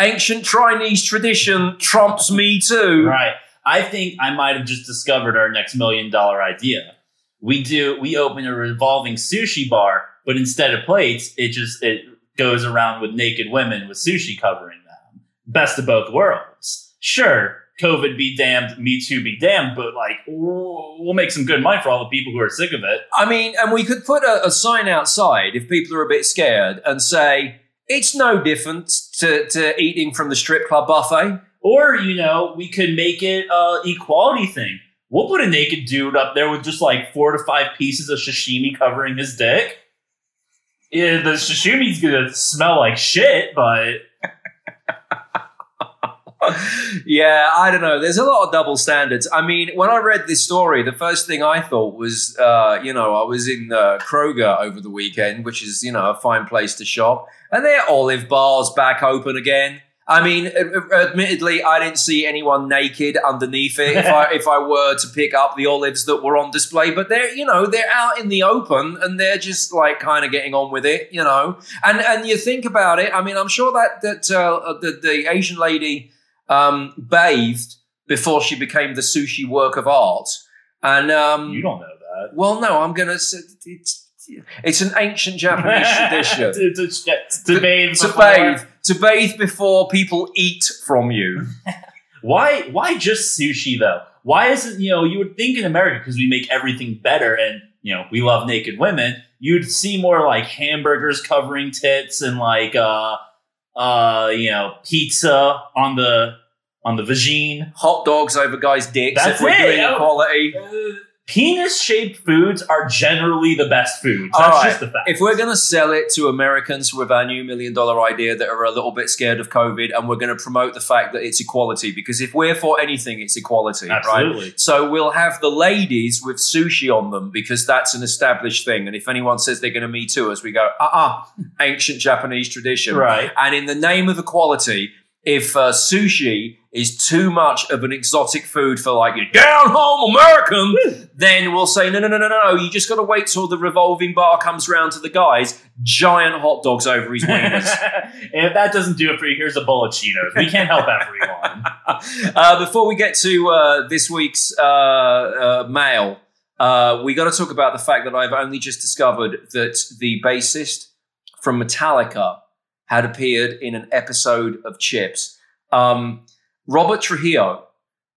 Ancient Chinese tradition trumps Me Too. Right. I think I might have just discovered our next million dollar idea. We do we open a revolving sushi bar, but instead of plates, it just it goes around with naked women with sushi covering them. Best of both worlds. Sure, COVID be damned, Me Too be damned, but like we'll we'll make some good money for all the people who are sick of it. I mean, and we could put a, a sign outside if people are a bit scared and say it's no different to, to eating from the strip club buffet. Or, you know, we could make it a equality thing. We'll put a naked dude up there with just like four to five pieces of sashimi covering his dick. Yeah, the sashimi's gonna smell like shit, but <laughs> yeah, I don't know. There's a lot of double standards. I mean, when I read this story, the first thing I thought was, uh, you know, I was in uh, Kroger over the weekend, which is, you know, a fine place to shop, and their olive bars back open again. I mean, admittedly, I didn't see anyone naked underneath it. If I <laughs> if I were to pick up the olives that were on display, but they're you know they're out in the open and they're just like kind of getting on with it, you know. And and you think about it. I mean, I'm sure that that uh, the the Asian lady um, bathed before she became the sushi work of art. And um, you don't know that. Well, no, I'm gonna. It's it's an ancient Japanese <laughs> tradition to, to, to, bathe to before- bathe to bathe before people eat from you. <laughs> Why? Why just sushi though? Why is it? You know, you would think in America because we make everything better, and you know we love naked women. You'd see more like hamburgers covering tits and like uh uh you know pizza on the on the vagine. Hot dogs over guys' dicks That's if we're it. doing equality. Penis shaped foods are generally the best foods. That's right. just a fact. If we're going to sell it to Americans with our new million dollar idea that are a little bit scared of COVID, and we're going to promote the fact that it's equality, because if we're for anything, it's equality, right? Absolutely. So we'll have the ladies with sushi on them because that's an established thing. And if anyone says they're going to me too us, we go, uh uh ancient Japanese tradition. Right. And in the name of equality, if uh, sushi is too much of an exotic food for like you down home American, then we'll say no, no, no, no, no. You just got to wait till the revolving bar comes round to the guys. Giant hot dogs over his wieners. <laughs> if that doesn't do it for you, here's a bowl of Cheetos. We can't help everyone. <laughs> uh, before we get to uh, this week's uh, uh, mail, uh, we got to talk about the fact that I've only just discovered that the bassist from Metallica had appeared in an episode of Chips. Um, Robert Trujillo,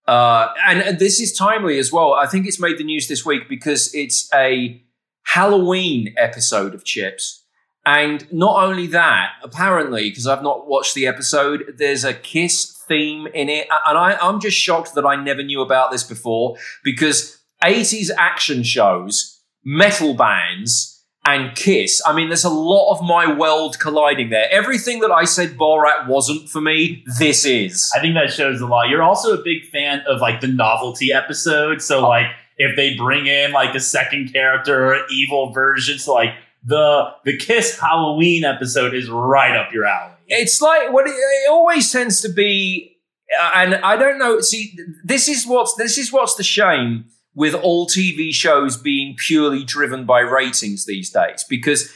uh, and, and this is timely as well. I think it's made the news this week because it's a Halloween episode of Chips. And not only that, apparently, because I've not watched the episode, there's a Kiss theme in it. And I, I'm just shocked that I never knew about this before because 80s action shows, metal bands, and Kiss. I mean, there's a lot of my world colliding there. Everything that I said Borat wasn't for me, this is. I think that shows a lot. You're also a big fan of like the novelty episode. So like if they bring in like a second character or an evil version, so like the the Kiss Halloween episode is right up your alley. It's like what it, it always tends to be, uh, and I don't know. See, this is what's this is what's the shame with all TV shows being purely driven by ratings these days, because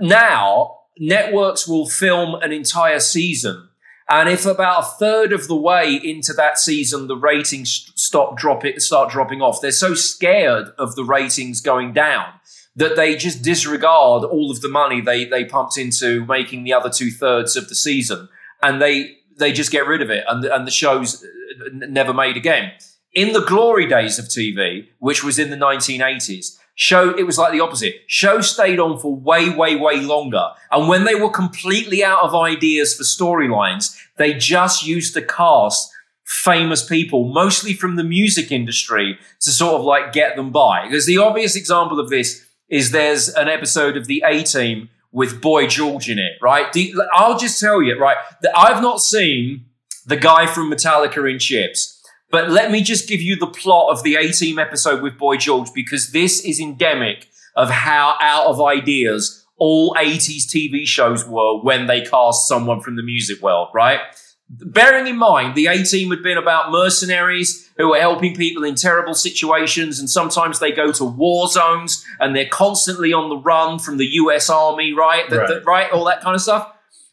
now networks will film an entire season. And if about a third of the way into that season the ratings st- stop dropping, start dropping off, they're so scared of the ratings going down that they just disregard all of the money they they pumped into making the other two thirds of the season, and they they just get rid of it, and and the show's uh, never made again. In the glory days of TV, which was in the 1980s, show it was like the opposite. Show stayed on for way, way, way longer, and when they were completely out of ideas for storylines, they just used to cast famous people, mostly from the music industry, to sort of like get them by. Because the obvious example of this is there's an episode of the A Team with Boy George in it, right? I'll just tell you, right, that I've not seen the guy from Metallica in Chips, but let me just give you the plot of the A Team episode with Boy George because this is endemic of how out of ideas all 80s TV shows were when they cast someone from the music world, right? Bearing in mind, the A Team had been about mercenaries who were helping people in terrible situations, and sometimes they go to war zones and they're constantly on the run from the US Army, right? That- that- right? All that kind of stuff.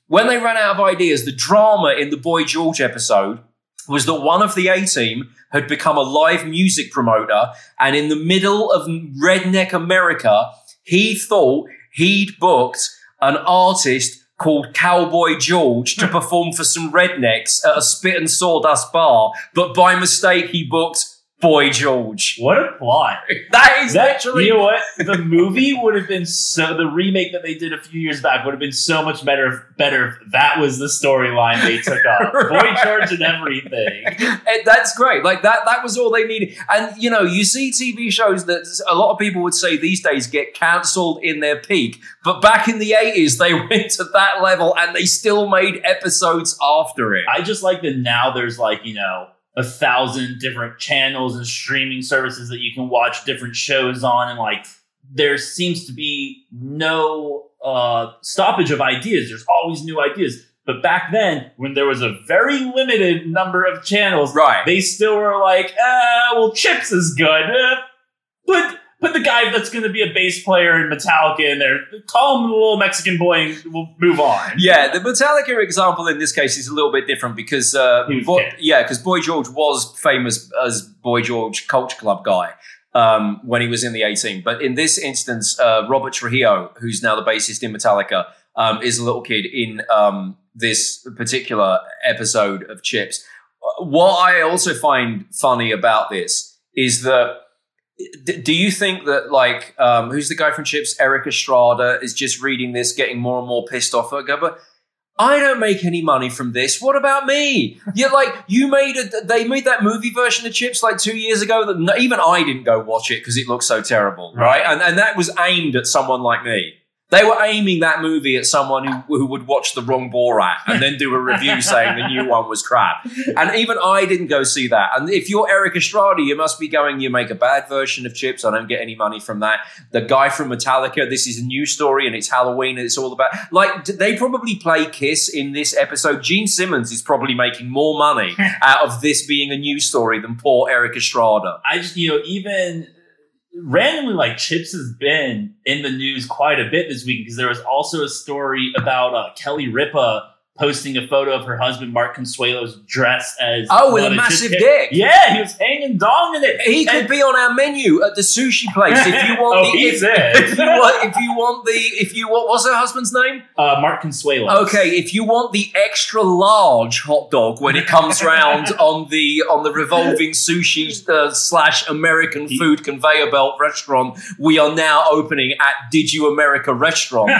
When they ran out of ideas, the drama in the Boy George episode was that one of the A team had become a live music promoter, and in the middle of redneck America, he thought he'd booked an artist called Cowboy George to hmm. perform for some rednecks at a spit and sawdust bar, but by mistake he booked Boy George. What a plot! <laughs> That is That, literally you know what? The movie would have been so. The remake that they did a few years back would have been so much better. Better if that was the storyline they took up. <laughs> Boy George and everything. <laughs> Eh, That's great. Like that. That was all they needed. And you know, you see TV shows that a lot of people would say these days get cancelled in their peak, but back in the eighties they went to that level and they still made episodes after it. I just like that now. There's like you know a thousand different channels and streaming services that you can watch different shows on, and like there seems to be no uh, stoppage of ideas. There's always new ideas. But back then, when there was a very limited number of channels, right. they still were like, uh, well, Chips is good. Uh, put put the guy that's going to be a bass player in Metallica in there. Call him the little Mexican boy, and we'll move on. Yeah, the Metallica example in this case is a little bit different because, uh, He was Boy- dead. yeah, because Boy George was famous as Boy George Culture Club guy um, when he was in the A-Team. But in this instance, uh, Robert Trujillo, who's now the bassist in Metallica, um, is a little kid in um, this particular episode of Chips. What I also find funny about this is that. D- Do you think that like um, who's the guy from Chips, Erik Estrada, is just reading this, getting more and more pissed off? Go, but I don't make any money from this. What about me? You're like you made a. They made that movie version of Chips like two years ago. That no, even I didn't go watch it because it looked so terrible, right? Right. And and that was aimed at someone like me. They were aiming that movie at someone who, who would watch the wrong Borat and then do a review <laughs> saying the new one was crap. And even I didn't go see that. And if you're Erik Estrada, you must be going, you make a bad version of Chips. I don't get any money from that. The guy from Metallica, this is a new story and it's Halloween and it's all about. Like, they probably play Kiss in this episode. Gene Simmons is probably making more money <laughs> out of this being a new story than poor Erik Estrada. I just, you know, even randomly, like Chips has been in the news quite a bit this week because there was also a story about uh, Kelly Ripa posting a photo of her husband Mark Consuelos dress as Oh, with a massive dick. Yeah, he was hanging dong in it. He could be on our menu at the sushi place if you <laughs> want Oh, the. he's if, in. <laughs> if you want, if you want the, if you want, what's her husband's name? Uh, Mark Consuelo. Okay, if you want the extra large hot dog when it comes round <laughs> on the on the revolving sushi uh, slash American food conveyor belt restaurant, we are now opening at Did You America restaurant.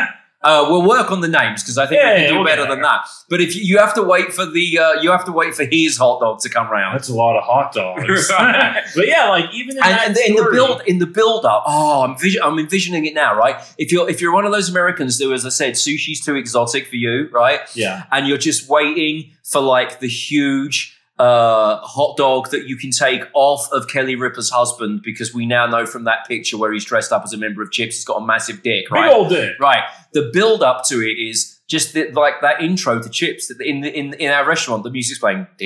Uh, we'll work on the names because I think Yeah, we can do better than that. But if you, you have to wait for the uh, you have to wait for his hot dog to come round. That's a lot of hot dogs. <laughs> <laughs> But yeah, like even in and, that and in the build in the build up oh I'm, I'm envisioning it now right if you're if you're one of those americans who as i said sushi's too exotic for you right Yeah. and you're just waiting for like the huge uh, hot dog that you can take off of Kelly Ripa's husband because we now know from that picture where he's dressed up as a member of Chips, he's got a massive dick, right? Big old dick. Right. The build up to it is just the, like that intro to Chips that in the, in in our restaurant. The music's playing, <laughs>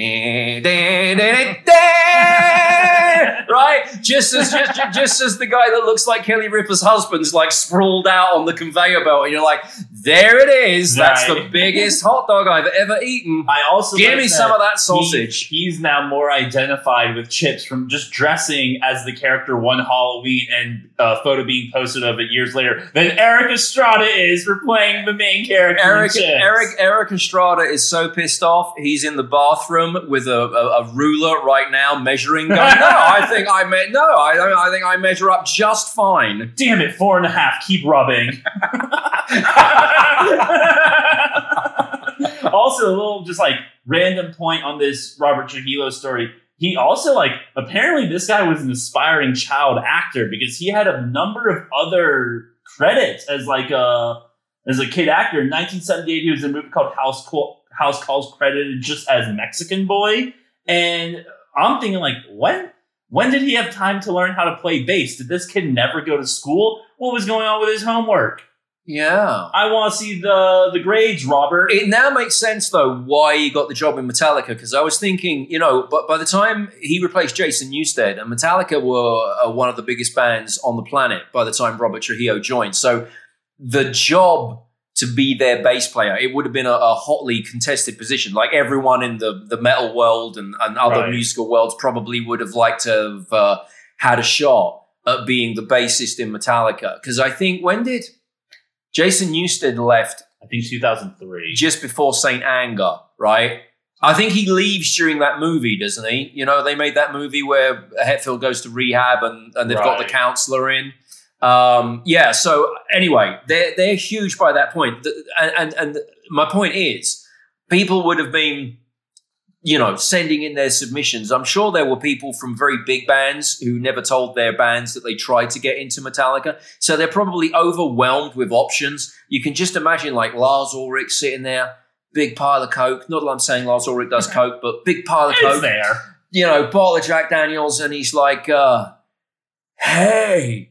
<laughs> Right? Just as just, just as the guy that looks like Kelly Ripa's husband's like sprawled out on the conveyor belt, and you're like, there it is. That's the biggest hot dog I've ever eaten. I also Give like me some of that he- sausage. he's now more identified with Chips from just dressing as the character one Halloween and a photo being posted of it years later than Erik Estrada is for playing the main character. Eric. Eric, Erik Estrada is so pissed off. He's in the bathroom with a, a, a ruler right now, measuring. <laughs> Going, no, I think I me- no, I, I think I measure up just fine. Damn it, four and a half. Keep rubbing. <laughs> also, a little just like random point on this Robert Trujillo story. He also like apparently this guy was an aspiring child actor because he had a number of other credits as like a as a kid actor. In 1978, he was in a movie called House House Calls, credited just as Mexican boy. And I'm thinking like, when when did he have time to learn how to play bass? Did this kid never go to school? What was going on with his homework? Yeah. I want to see the the grades, Robert. It now makes sense though why he got the job in Metallica because I was thinking, you know, but by the time he replaced Jason Newsted and Metallica were uh, one of the biggest bands on the planet by the time Robert Trujillo joined, so the job to be their bass player. It would have been a, a hotly contested position. Like everyone in the, the metal world and, and other Right. musical worlds probably would have liked to have uh, had a shot at being the bassist in Metallica. Because I think, when did Jason Newsted left I think 2003. just before Saint Anger, right? I think he leaves during that movie, doesn't he? You know, they made that movie where Hetfield goes to rehab and, and they've got the counselor in. Um, yeah. So anyway, they're they're huge by that point. The- And, and and my point is, people would have been, you know, sending in their submissions. I'm sure there were people from very big bands who never told their bands that they tried to get into Metallica. So they're probably overwhelmed with options. You can just imagine like Lars Ulrich sitting there, big pile of coke. Not that I'm saying Lars Ulrich does <laughs> coke, but big pile of coke there. you know, bottle of Jack Daniels, and he's like, uh, "Hey,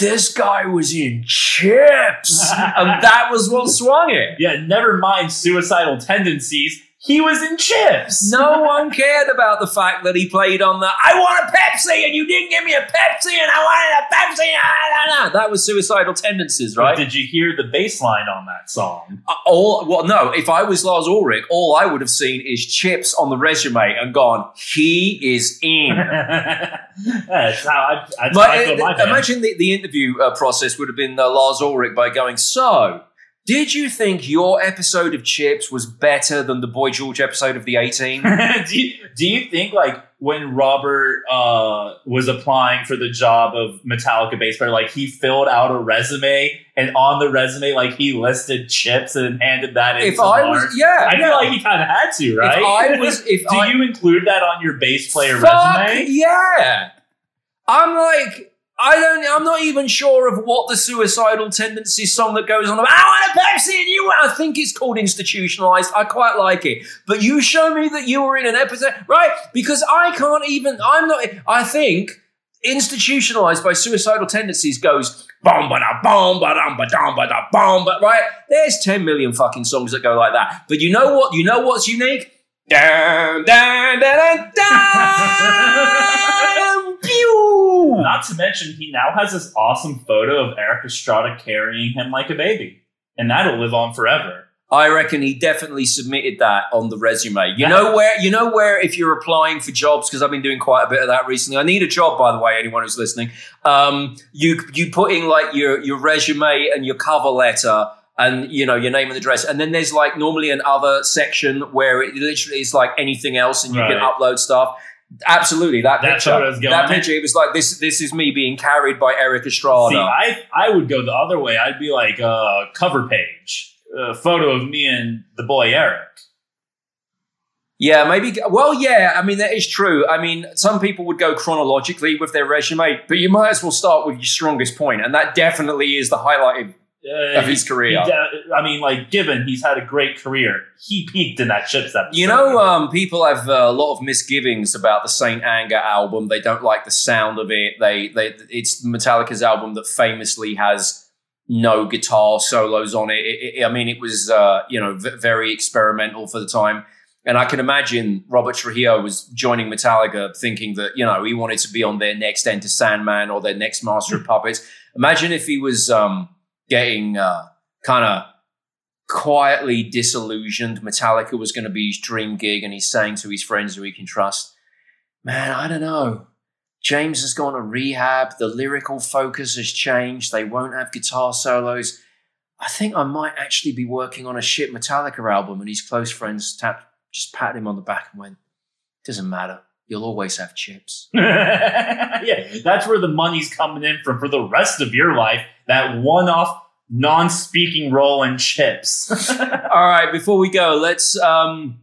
this guy was in chips," <laughs> and that was what swung it. Yeah, never mind suicidal tendencies. He was in chips. <laughs> No one cared about the fact that he played on the "I want a Pepsi" and you didn't give me a Pepsi, and I wanted a Pepsi. Ah, nah, nah. That was suicidal tendencies, But right? Did you hear the bass line on that song? Uh, all well, no. If I was Lars Ulrich, all I would have seen is chips on the resume and gone, "He is in." <laughs> that's how I, that's But, how I feel uh, my imagine the, the interview uh, process would have been uh, Lars Ulrich by going, So, did you think your episode of Chips was better than the Boy George episode of The A-Team? <laughs> do, you, do you think like when Robert uh, was applying for the job of Metallica bass player, like he filled out a resume and on the resume like he listed chips and handed that in? if to I Lars? was, yeah. I feel like he kind of had to, right? If I <laughs> was, if do I, you include that on your bass player resume? yeah. I'm like, I don't, I'm not even sure of what the suicidal tendency song that goes on about, I want a Pepsi and you, want-" I think it's called institutionalized. I quite like it. But you show me that you were in an episode, right? Because I can't even, I'm not, I think institutionalized by suicidal tendencies goes bom ba da bom ba dum ba dum ba da bom ba right there's 10 million fucking songs that go like that but you know what you know what's unique Dun, dun, dun, dun, dun, pew. Not to mention, he now has this awesome photo of Erik Estrada carrying him like a baby, and that'll live on forever. I reckon he definitely submitted that on the resume. You Yeah. know where you know where if you're applying for jobs because I've been doing quite a bit of that recently. I need a job, by the way. Anyone who's listening, um, you you put in like your your resume and your cover letter and you know your name and address, and then there's like normally an other section where it literally is like anything else, and you can upload stuff. Absolutely, that, That picture. that picture. It was like this. This is me being carried by Erik Estrada. See, I I would go the other way. I'd be like uh, cover page, a photo of me and the boy Eric. Yeah, maybe. Well, yeah. I mean, that is true. I mean, some people would go chronologically with their resume, but you might as well start with your strongest point, and that definitely is the highlight of, Uh, of his he career. de- I mean, like, given he's had a great career, he peaked in that Chips episode. You know, um, people have uh, a lot of misgivings about the Saint Anger album. They don't like the sound of it. They, they, it's Metallica's album that famously has no guitar solos on it. It- it- I mean, it was, uh, you know, v- very experimental for the time. And I can imagine Robert Trujillo was joining Metallica thinking that, you know, he wanted to be on their next Enter Sandman or their next Master of <laughs> Puppets. Imagine if he was um, getting uh, kind of quietly disillusioned. Metallica was going to be his dream gig, and he's saying to his friends who he can trust, Man, I don't know. James has gone to rehab. The lyrical focus has changed. They won't have guitar solos. I think I might actually be working on a shit Metallica album. And his close friends tapped, just patted him on the back and went, Doesn't matter. You'll always have chips. <laughs> yeah, that's where the money's coming in from for the rest of your life. That one-off, non-speaking role in Chips. <laughs> All right, before we go, let's um,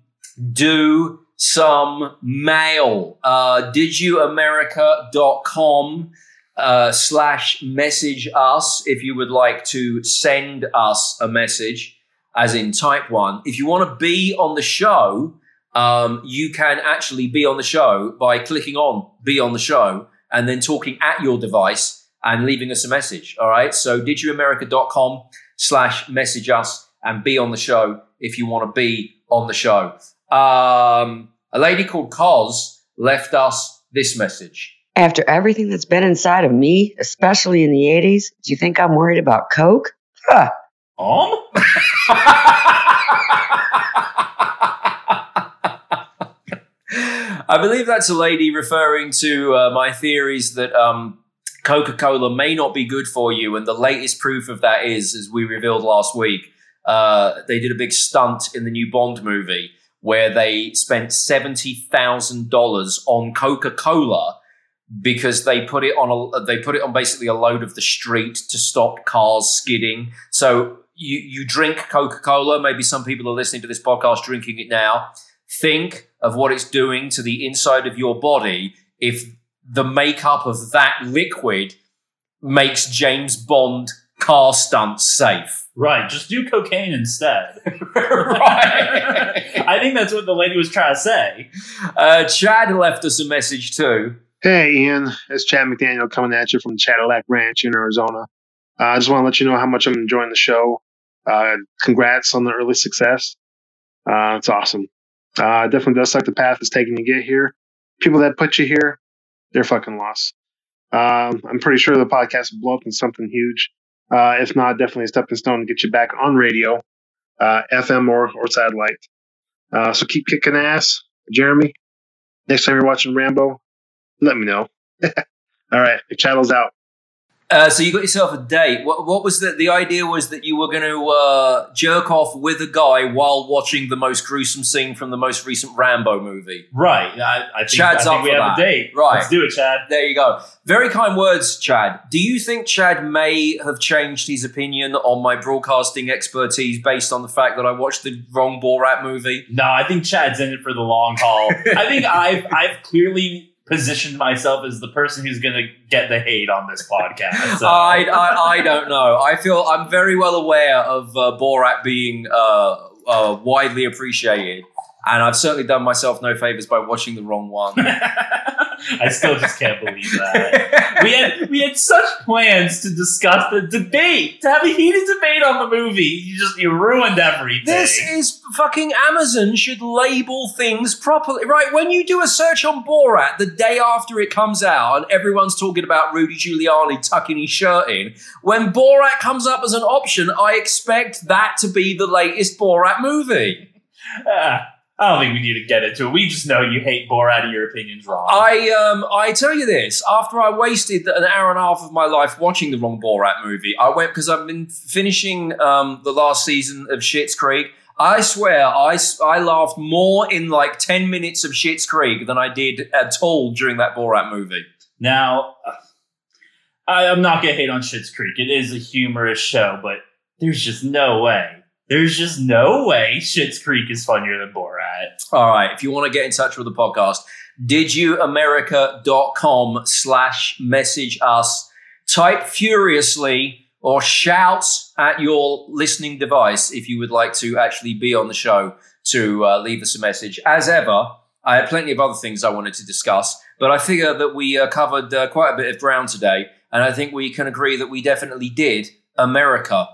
do some mail. Uh, didyouamerica.com uh, slash message us if you would like to send us a message, as in type one. If you want to be on the show, um, you can actually be on the show by clicking on be on the show and then talking at your device and leaving us a message. All right. So didyouamerica.com slash message us and be on the show if you want to be on the show. Um, a lady called Cos left us this message. After everything that's been inside of me, especially in the 80s, do you think I'm worried about Coke? Huh. Um? <laughs> I believe that's a lady referring to uh, my theories that um, Coca Cola may not be good for you. And the latest proof of that is, as we revealed last week, uh, they did a big stunt in the new Bond movie where they spent $70,000 on Coca Cola because they put it on a they put it on basically a load of the street to stop cars skidding. So you you drink Coca Cola. Maybe some people are listening to this podcast drinking it now. Think of what it's doing to the inside of your body if the makeup of that liquid makes James Bond car stunts safe. Right, just do cocaine instead. <laughs> right. <laughs> I think that's what the lady was trying to say. Uh, Chad left us a message too. Hey, Ian. It's Chad McDaniel coming at you from Cadillac Ranch in Arizona. Uh, I just want to let you know how much I'm enjoying the show. Uh, congrats on the early success. Uh, it's awesome. Uh, it definitely does suck the path it's taking to get here. People that put you here, they're fucking lost. Um, I'm pretty sure the podcast will blow up in something huge. Uh, if not, definitely a stepping stone to get you back on radio, uh, FM or, or satellite. Uh, so keep kicking ass. Jeremy, next time you're watching Rambo, let me know. <laughs> All right, the channel's out. Uh, so you got yourself a date. What, what was the the idea? Was that you were going to uh, jerk off with a guy while watching the most gruesome scene from the most recent Rambo movie? Right. I, I think, Chad's I think up we for have that. a date. Right. Let's do it, Chad. There you go. Very kind words, Chad. Do you think Chad may have changed his opinion on my broadcasting expertise based on the fact that I watched the wrong Borat movie? No, I think Chad's in it for the long haul. <laughs> I think I've I've clearly positioned myself as the person who's going to get the hate on this podcast. <laughs> So. I, I I don't know. I feel I'm very well aware of uh, Borat being uh, uh, widely appreciated, and I've certainly done myself no favors by watching the wrong one. <laughs> <laughs> I still just can't believe that. We had we had such plans to discuss the debate, to have a heated debate on the movie. You just you ruined everything. This is fucking Amazon should label things properly. Right, when you do a search on Borat the day after it comes out and everyone's talking about Rudy Giuliani tucking his shirt in, when Borat comes up as an option, I expect that to be the latest Borat movie. Ah, I don't think we need to get into it. We just know you hate Borat and your opinion's wrong. I um I tell you this, after I wasted an hour and a half of my life watching the wrong Borat movie, I went because I've been finishing um the last season of Schitt's Creek. I swear, I, I laughed more in like 10 minutes of Schitt's Creek than I did at all during that Borat movie. Now, uh, I, I'm not gonna hate on Schitt's Creek. It is a humorous show, but there's just no way. There's just no way Schitt's Creek is funnier than Borat. All right, if you want to get in touch with the podcast, didyouamerica.com slash message us. Type furiously or shout at your listening device if you would like to actually be on the show to uh, leave us a message. As ever, I had plenty of other things I wanted to discuss, but I figure that we uh, covered uh, quite a bit of ground today, and I think we can agree that we definitely did America